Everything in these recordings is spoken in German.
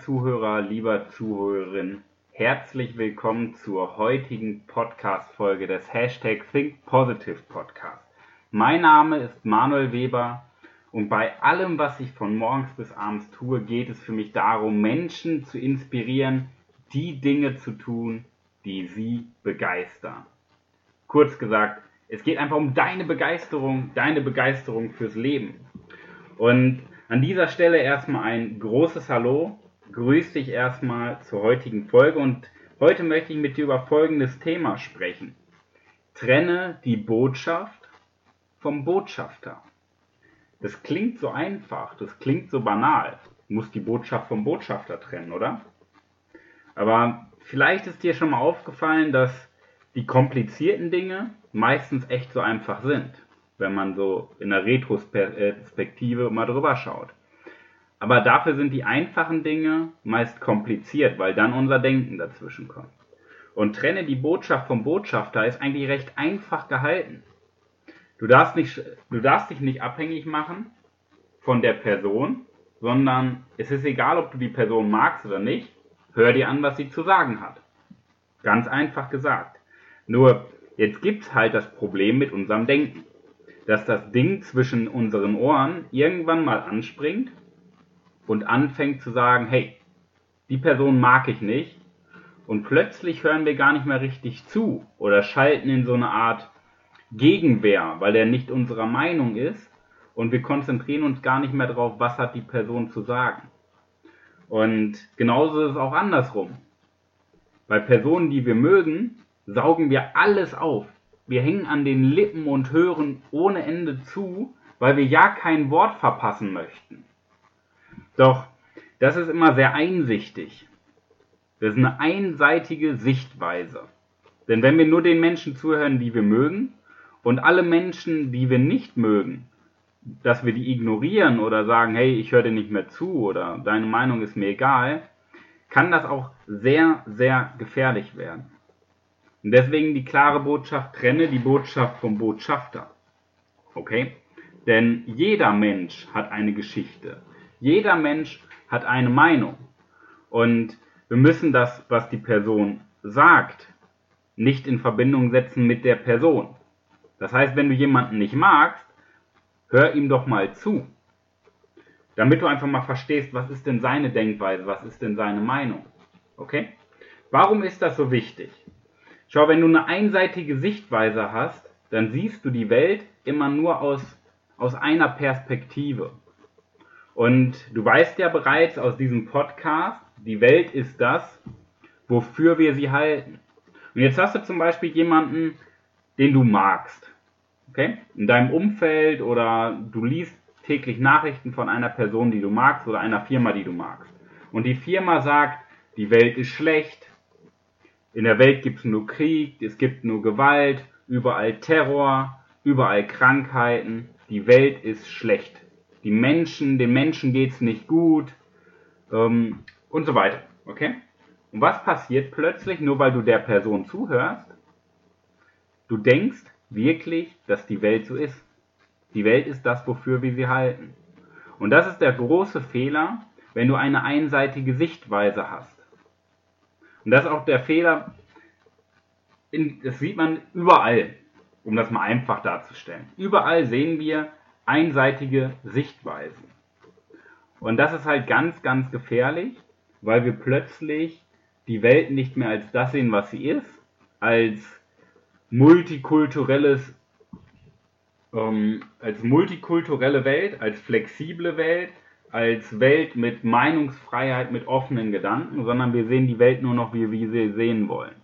Zuhörer, lieber Zuhörerin, herzlich willkommen zur heutigen Podcast-Folge des Hashtag Think Positive Podcast. Mein Name ist Manuel Weber und bei allem, was ich von morgens bis abends tue, geht es für mich darum, Menschen zu inspirieren, die Dinge zu tun, die sie begeistern. Kurz gesagt, es geht einfach um deine Begeisterung, deine Begeisterung fürs Leben. Und an dieser Stelle erstmal ein großes Hallo. Grüß dich erstmal zur heutigen Folge und heute möchte ich mit dir über folgendes Thema sprechen. Trenne die Botschaft vom Botschafter. Das klingt so einfach, das klingt so banal. Du musst die Botschaft vom Botschafter trennen, oder? Aber vielleicht ist dir schon mal aufgefallen, dass die komplizierten Dinge meistens echt so einfach sind wenn man so in der Retrospektive mal drüber schaut. Aber dafür sind die einfachen Dinge meist kompliziert, weil dann unser Denken dazwischen kommt. Und trenne die Botschaft vom Botschafter ist eigentlich recht einfach gehalten. Du darfst, nicht, du darfst dich nicht abhängig machen von der Person, sondern es ist egal, ob du die Person magst oder nicht, hör dir an, was sie zu sagen hat. Ganz einfach gesagt. Nur, jetzt gibt's halt das Problem mit unserem Denken dass das Ding zwischen unseren Ohren irgendwann mal anspringt und anfängt zu sagen, hey, die Person mag ich nicht. Und plötzlich hören wir gar nicht mehr richtig zu oder schalten in so eine Art Gegenwehr, weil er nicht unserer Meinung ist und wir konzentrieren uns gar nicht mehr darauf, was hat die Person zu sagen. Und genauso ist es auch andersrum. Bei Personen, die wir mögen, saugen wir alles auf. Wir hängen an den Lippen und hören ohne Ende zu, weil wir ja kein Wort verpassen möchten. Doch das ist immer sehr einsichtig. Das ist eine einseitige Sichtweise. Denn wenn wir nur den Menschen zuhören, die wir mögen, und alle Menschen, die wir nicht mögen, dass wir die ignorieren oder sagen, hey, ich höre dir nicht mehr zu oder deine Meinung ist mir egal, kann das auch sehr, sehr gefährlich werden. Und deswegen die klare Botschaft, trenne die Botschaft vom Botschafter. Okay? Denn jeder Mensch hat eine Geschichte. Jeder Mensch hat eine Meinung. Und wir müssen das, was die Person sagt, nicht in Verbindung setzen mit der Person. Das heißt, wenn du jemanden nicht magst, hör ihm doch mal zu. Damit du einfach mal verstehst, was ist denn seine Denkweise, was ist denn seine Meinung. Okay? Warum ist das so wichtig? Schau, wenn du eine einseitige Sichtweise hast, dann siehst du die Welt immer nur aus, aus einer Perspektive. Und du weißt ja bereits aus diesem Podcast, die Welt ist das, wofür wir sie halten. Und jetzt hast du zum Beispiel jemanden, den du magst. Okay? In deinem Umfeld oder du liest täglich Nachrichten von einer Person, die du magst oder einer Firma, die du magst. Und die Firma sagt, die Welt ist schlecht, in der Welt gibt es nur Krieg, es gibt nur Gewalt, überall Terror, überall Krankheiten. Die Welt ist schlecht. Die Menschen, den Menschen geht es nicht gut ähm, und so weiter. Okay? Und was passiert plötzlich, nur weil du der Person zuhörst? Du denkst wirklich, dass die Welt so ist. Die Welt ist das, wofür wir sie halten. Und das ist der große Fehler, wenn du eine einseitige Sichtweise hast. Und das ist auch der Fehler, in, das sieht man überall, um das mal einfach darzustellen. Überall sehen wir einseitige Sichtweisen. Und das ist halt ganz, ganz gefährlich, weil wir plötzlich die Welt nicht mehr als das sehen, was sie ist, als multikulturelles, ähm, als multikulturelle Welt, als flexible Welt, als Welt mit Meinungsfreiheit, mit offenen Gedanken, sondern wir sehen die Welt nur noch, wie wir sie sehen wollen.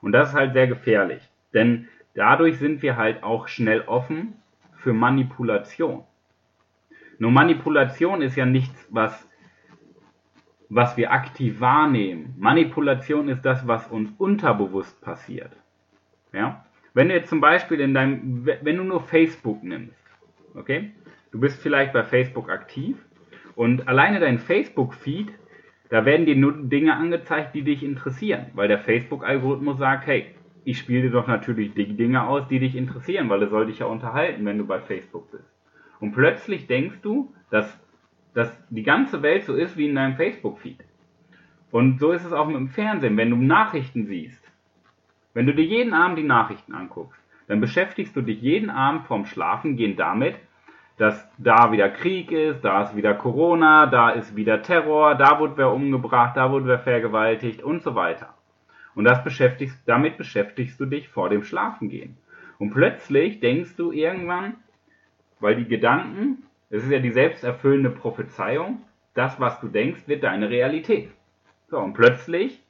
Und das ist halt sehr gefährlich, denn dadurch sind wir halt auch schnell offen für Manipulation. Nur Manipulation ist ja nichts, was, was wir aktiv wahrnehmen. Manipulation ist das, was uns unterbewusst passiert. Ja? Wenn du jetzt zum Beispiel in deinem, wenn du nur Facebook nimmst, okay? Du bist vielleicht bei Facebook aktiv und alleine dein Facebook-Feed, da werden dir nur Dinge angezeigt, die dich interessieren, weil der Facebook-Algorithmus sagt, hey, ich spiele dir doch natürlich die Dinge aus, die dich interessieren, weil er soll dich ja unterhalten, wenn du bei Facebook bist. Und plötzlich denkst du, dass dass die ganze Welt so ist wie in deinem Facebook-Feed. Und so ist es auch mit dem Fernsehen. Wenn du Nachrichten siehst, wenn du dir jeden Abend die Nachrichten anguckst, dann beschäftigst du dich jeden Abend vorm Schlafengehen damit, dass da wieder Krieg ist, da ist wieder Corona, da ist wieder Terror, da wurde wer umgebracht, da wurde wer vergewaltigt und so weiter. Und beschäftigst, damit beschäftigst du dich vor dem Schlafengehen. Und plötzlich denkst du irgendwann, weil die Gedanken, es ist ja die selbsterfüllende Prophezeiung, das, was du denkst, wird deine Realität. So, und plötzlich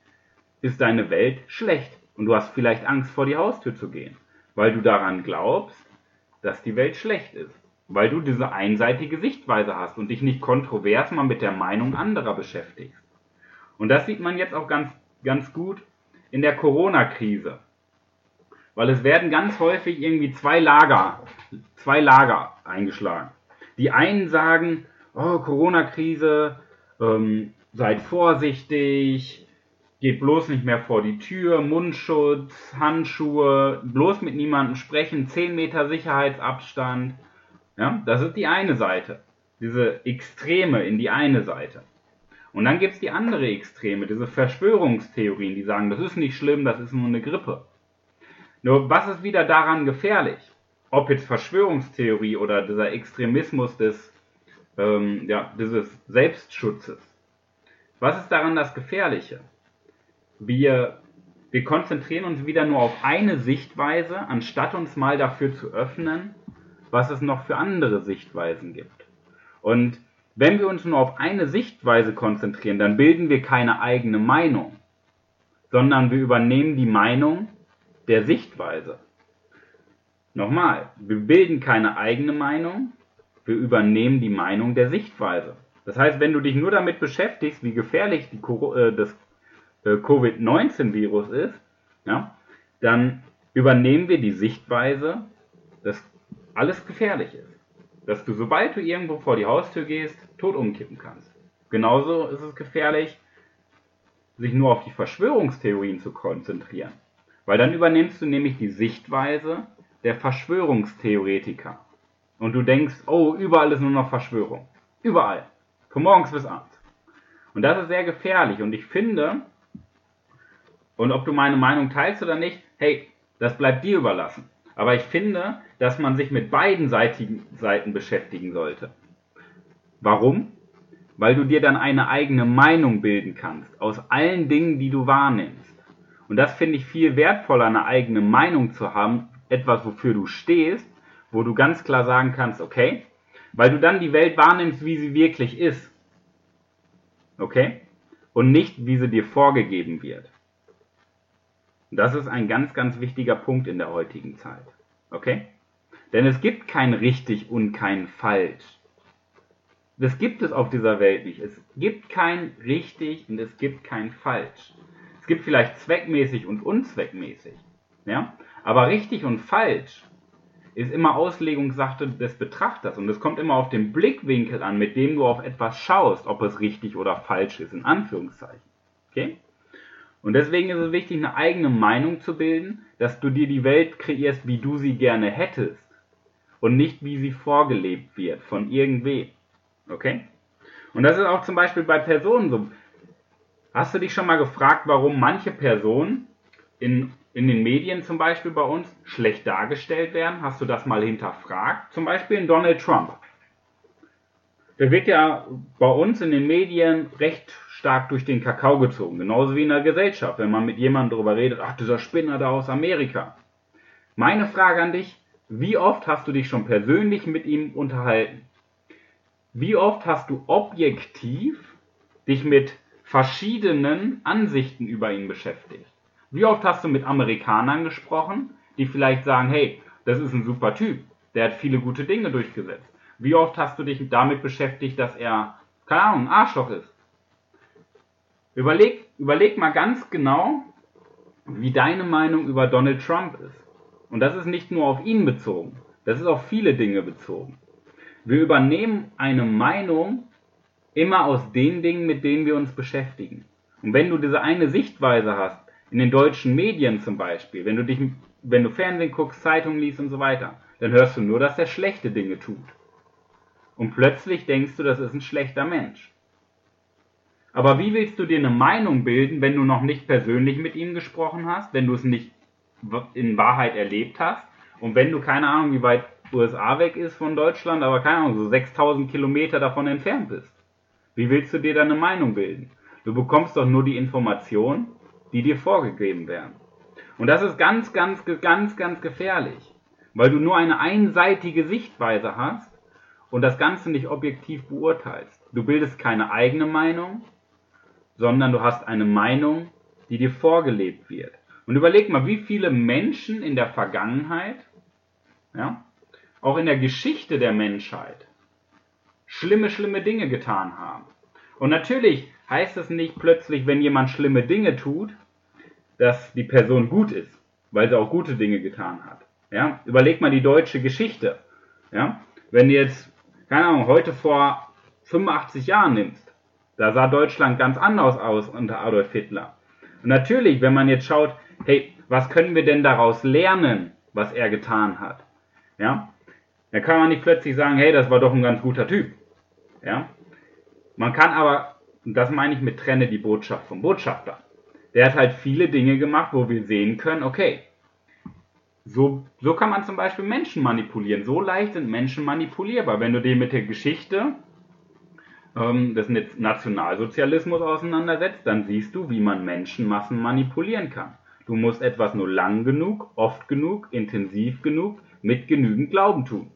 ist deine Welt schlecht und du hast vielleicht Angst vor die Haustür zu gehen, weil du daran glaubst, dass die Welt schlecht ist, weil du diese einseitige Sichtweise hast und dich nicht kontrovers mal mit der Meinung anderer beschäftigst. Und das sieht man jetzt auch ganz, ganz gut in der Corona-Krise. Weil es werden ganz häufig irgendwie zwei Lager, zwei Lager eingeschlagen. Die einen sagen, oh, Corona-Krise, ähm, seid vorsichtig, geht bloß nicht mehr vor die Tür, Mundschutz, Handschuhe, bloß mit niemandem sprechen, 10 Meter Sicherheitsabstand. Ja, das ist die eine Seite. Diese Extreme in die eine Seite. Und dann gibt es die andere Extreme, diese Verschwörungstheorien, die sagen, das ist nicht schlimm, das ist nur eine Grippe. Nur was ist wieder daran gefährlich? Ob jetzt Verschwörungstheorie oder dieser Extremismus des, ähm, ja, dieses Selbstschutzes. Was ist daran das Gefährliche? Wir, wir konzentrieren uns wieder nur auf eine Sichtweise, anstatt uns mal dafür zu öffnen, was es noch für andere Sichtweisen gibt. Und wenn wir uns nur auf eine Sichtweise konzentrieren, dann bilden wir keine eigene Meinung, sondern wir übernehmen die Meinung der Sichtweise. Nochmal, wir bilden keine eigene Meinung, wir übernehmen die Meinung der Sichtweise. Das heißt, wenn du dich nur damit beschäftigst, wie gefährlich äh, das äh, Covid-19-Virus ist, ja, dann übernehmen wir die Sichtweise, dass alles gefährlich ist. Dass du, sobald du irgendwo vor die Haustür gehst, tot umkippen kannst. Genauso ist es gefährlich, sich nur auf die Verschwörungstheorien zu konzentrieren. Weil dann übernimmst du nämlich die Sichtweise der Verschwörungstheoretiker. Und du denkst, oh, überall ist nur noch Verschwörung. Überall. Von morgens bis abends. Und das ist sehr gefährlich. Und ich finde, und ob du meine Meinung teilst oder nicht, hey, das bleibt dir überlassen. Aber ich finde, dass man sich mit beiden Seiten beschäftigen sollte. Warum? Weil du dir dann eine eigene Meinung bilden kannst aus allen Dingen, die du wahrnimmst. Und das finde ich viel wertvoller, eine eigene Meinung zu haben, etwas, wofür du stehst, wo du ganz klar sagen kannst, okay, weil du dann die Welt wahrnimmst, wie sie wirklich ist. Okay? Und nicht, wie sie dir vorgegeben wird. Und das ist ein ganz, ganz wichtiger Punkt in der heutigen Zeit. Okay? Denn es gibt kein richtig und kein falsch. Das gibt es auf dieser Welt nicht. Es gibt kein richtig und es gibt kein falsch. Es gibt vielleicht zweckmäßig und unzweckmäßig. Ja? Aber richtig und falsch ist immer Auslegungssache des Betrachters und es kommt immer auf den Blickwinkel an, mit dem du auf etwas schaust, ob es richtig oder falsch ist, in Anführungszeichen. Okay? Und deswegen ist es wichtig, eine eigene Meinung zu bilden, dass du dir die Welt kreierst, wie du sie gerne hättest und nicht wie sie vorgelebt wird von irgendwem. Okay? Und das ist auch zum Beispiel bei Personen so. Hast du dich schon mal gefragt, warum manche Personen in, in den Medien zum Beispiel bei uns schlecht dargestellt werden? Hast du das mal hinterfragt? Zum Beispiel in Donald Trump. Der wird ja bei uns in den Medien recht stark durch den Kakao gezogen, genauso wie in der Gesellschaft, wenn man mit jemandem darüber redet, ach, dieser Spinner da aus Amerika. Meine Frage an dich, wie oft hast du dich schon persönlich mit ihm unterhalten? Wie oft hast du objektiv dich mit verschiedenen Ansichten über ihn beschäftigt. Wie oft hast du mit Amerikanern gesprochen, die vielleicht sagen, hey, das ist ein super Typ, der hat viele gute Dinge durchgesetzt. Wie oft hast du dich damit beschäftigt, dass er, keine Ahnung, ein Arschloch ist? Überleg, überleg mal ganz genau, wie deine Meinung über Donald Trump ist. Und das ist nicht nur auf ihn bezogen, das ist auf viele Dinge bezogen. Wir übernehmen eine Meinung immer aus den Dingen, mit denen wir uns beschäftigen. Und wenn du diese eine Sichtweise hast, in den deutschen Medien zum Beispiel, wenn du dich, wenn du Fernsehen guckst, Zeitungen liest und so weiter, dann hörst du nur, dass er schlechte Dinge tut. Und plötzlich denkst du, das ist ein schlechter Mensch. Aber wie willst du dir eine Meinung bilden, wenn du noch nicht persönlich mit ihm gesprochen hast, wenn du es nicht in Wahrheit erlebt hast und wenn du keine Ahnung, wie weit USA weg ist von Deutschland, aber keine Ahnung, so 6000 Kilometer davon entfernt bist? Wie willst du dir da eine Meinung bilden? Du bekommst doch nur die Informationen, die dir vorgegeben werden. Und das ist ganz, ganz, ganz, ganz gefährlich, weil du nur eine einseitige Sichtweise hast und das Ganze nicht objektiv beurteilst. Du bildest keine eigene Meinung, sondern du hast eine Meinung, die dir vorgelebt wird. Und überleg mal, wie viele Menschen in der Vergangenheit, ja, auch in der Geschichte der Menschheit, schlimme, schlimme Dinge getan haben. Und natürlich heißt es nicht plötzlich, wenn jemand schlimme Dinge tut, dass die Person gut ist, weil sie auch gute Dinge getan hat. Ja? Überleg mal die deutsche Geschichte. Ja? Wenn du jetzt, keine Ahnung, heute vor 85 Jahren nimmst, da sah Deutschland ganz anders aus unter Adolf Hitler. Und natürlich, wenn man jetzt schaut, hey, was können wir denn daraus lernen, was er getan hat? Ja? Dann kann man nicht plötzlich sagen, hey, das war doch ein ganz guter Typ. Ja? Man kann aber, und das meine ich mit trenne die Botschaft vom Botschafter. Der hat halt viele Dinge gemacht, wo wir sehen können, okay, so, so kann man zum Beispiel Menschen manipulieren. So leicht sind Menschen manipulierbar. Wenn du dir mit der Geschichte ähm, des Nationalsozialismus auseinandersetzt, dann siehst du, wie man Menschenmassen manipulieren kann. Du musst etwas nur lang genug, oft genug, intensiv genug, mit genügend Glauben tun.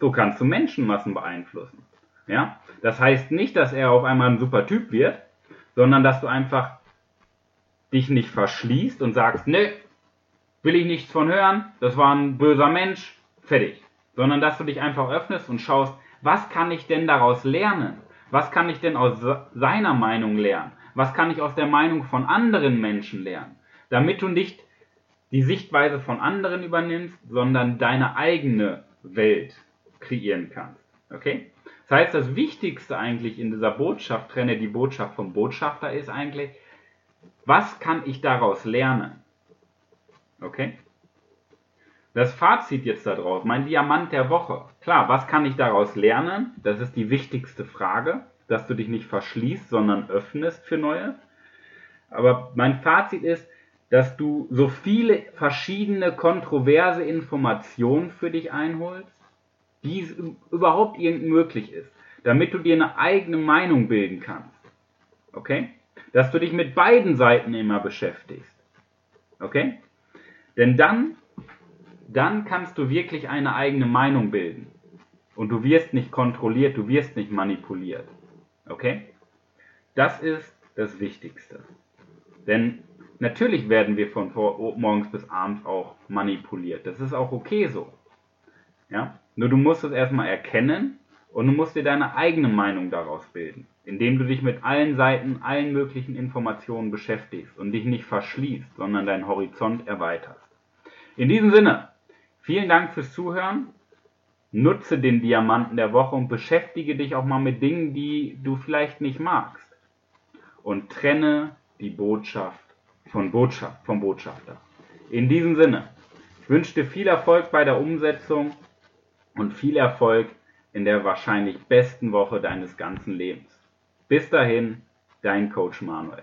So kannst du Menschenmassen beeinflussen. Ja? Das heißt nicht, dass er auf einmal ein super Typ wird, sondern dass du einfach dich nicht verschließt und sagst, ne, will ich nichts von hören, das war ein böser Mensch, fertig. Sondern dass du dich einfach öffnest und schaust, was kann ich denn daraus lernen? Was kann ich denn aus seiner Meinung lernen? Was kann ich aus der Meinung von anderen Menschen lernen? Damit du nicht die Sichtweise von anderen übernimmst, sondern deine eigene Welt kreieren kannst. Okay? Das heißt, das Wichtigste eigentlich in dieser Botschaft, trenne die Botschaft vom Botschafter, ist eigentlich, was kann ich daraus lernen? Okay? Das Fazit jetzt daraus, mein Diamant der Woche. Klar, was kann ich daraus lernen? Das ist die wichtigste Frage, dass du dich nicht verschließt, sondern öffnest für Neues. Aber mein Fazit ist, dass du so viele verschiedene kontroverse Informationen für dich einholst, wie es überhaupt irgend möglich ist, damit du dir eine eigene Meinung bilden kannst. Okay? Dass du dich mit beiden Seiten immer beschäftigst. Okay? Denn dann, dann kannst du wirklich eine eigene Meinung bilden. Und du wirst nicht kontrolliert, du wirst nicht manipuliert. Okay? Das ist das Wichtigste. Denn natürlich werden wir von morgens bis abends auch manipuliert. Das ist auch okay so. Ja? Nur du musst es erstmal erkennen und du musst dir deine eigene Meinung daraus bilden, indem du dich mit allen Seiten, allen möglichen Informationen beschäftigst und dich nicht verschließt, sondern deinen Horizont erweiterst. In diesem Sinne, vielen Dank fürs Zuhören. Nutze den Diamanten der Woche und beschäftige dich auch mal mit Dingen, die du vielleicht nicht magst. Und trenne die Botschaft von Botschaft, vom Botschafter. In diesem Sinne, ich wünsche dir viel Erfolg bei der Umsetzung und viel Erfolg in der wahrscheinlich besten Woche deines ganzen Lebens. Bis dahin, dein Coach Manuel.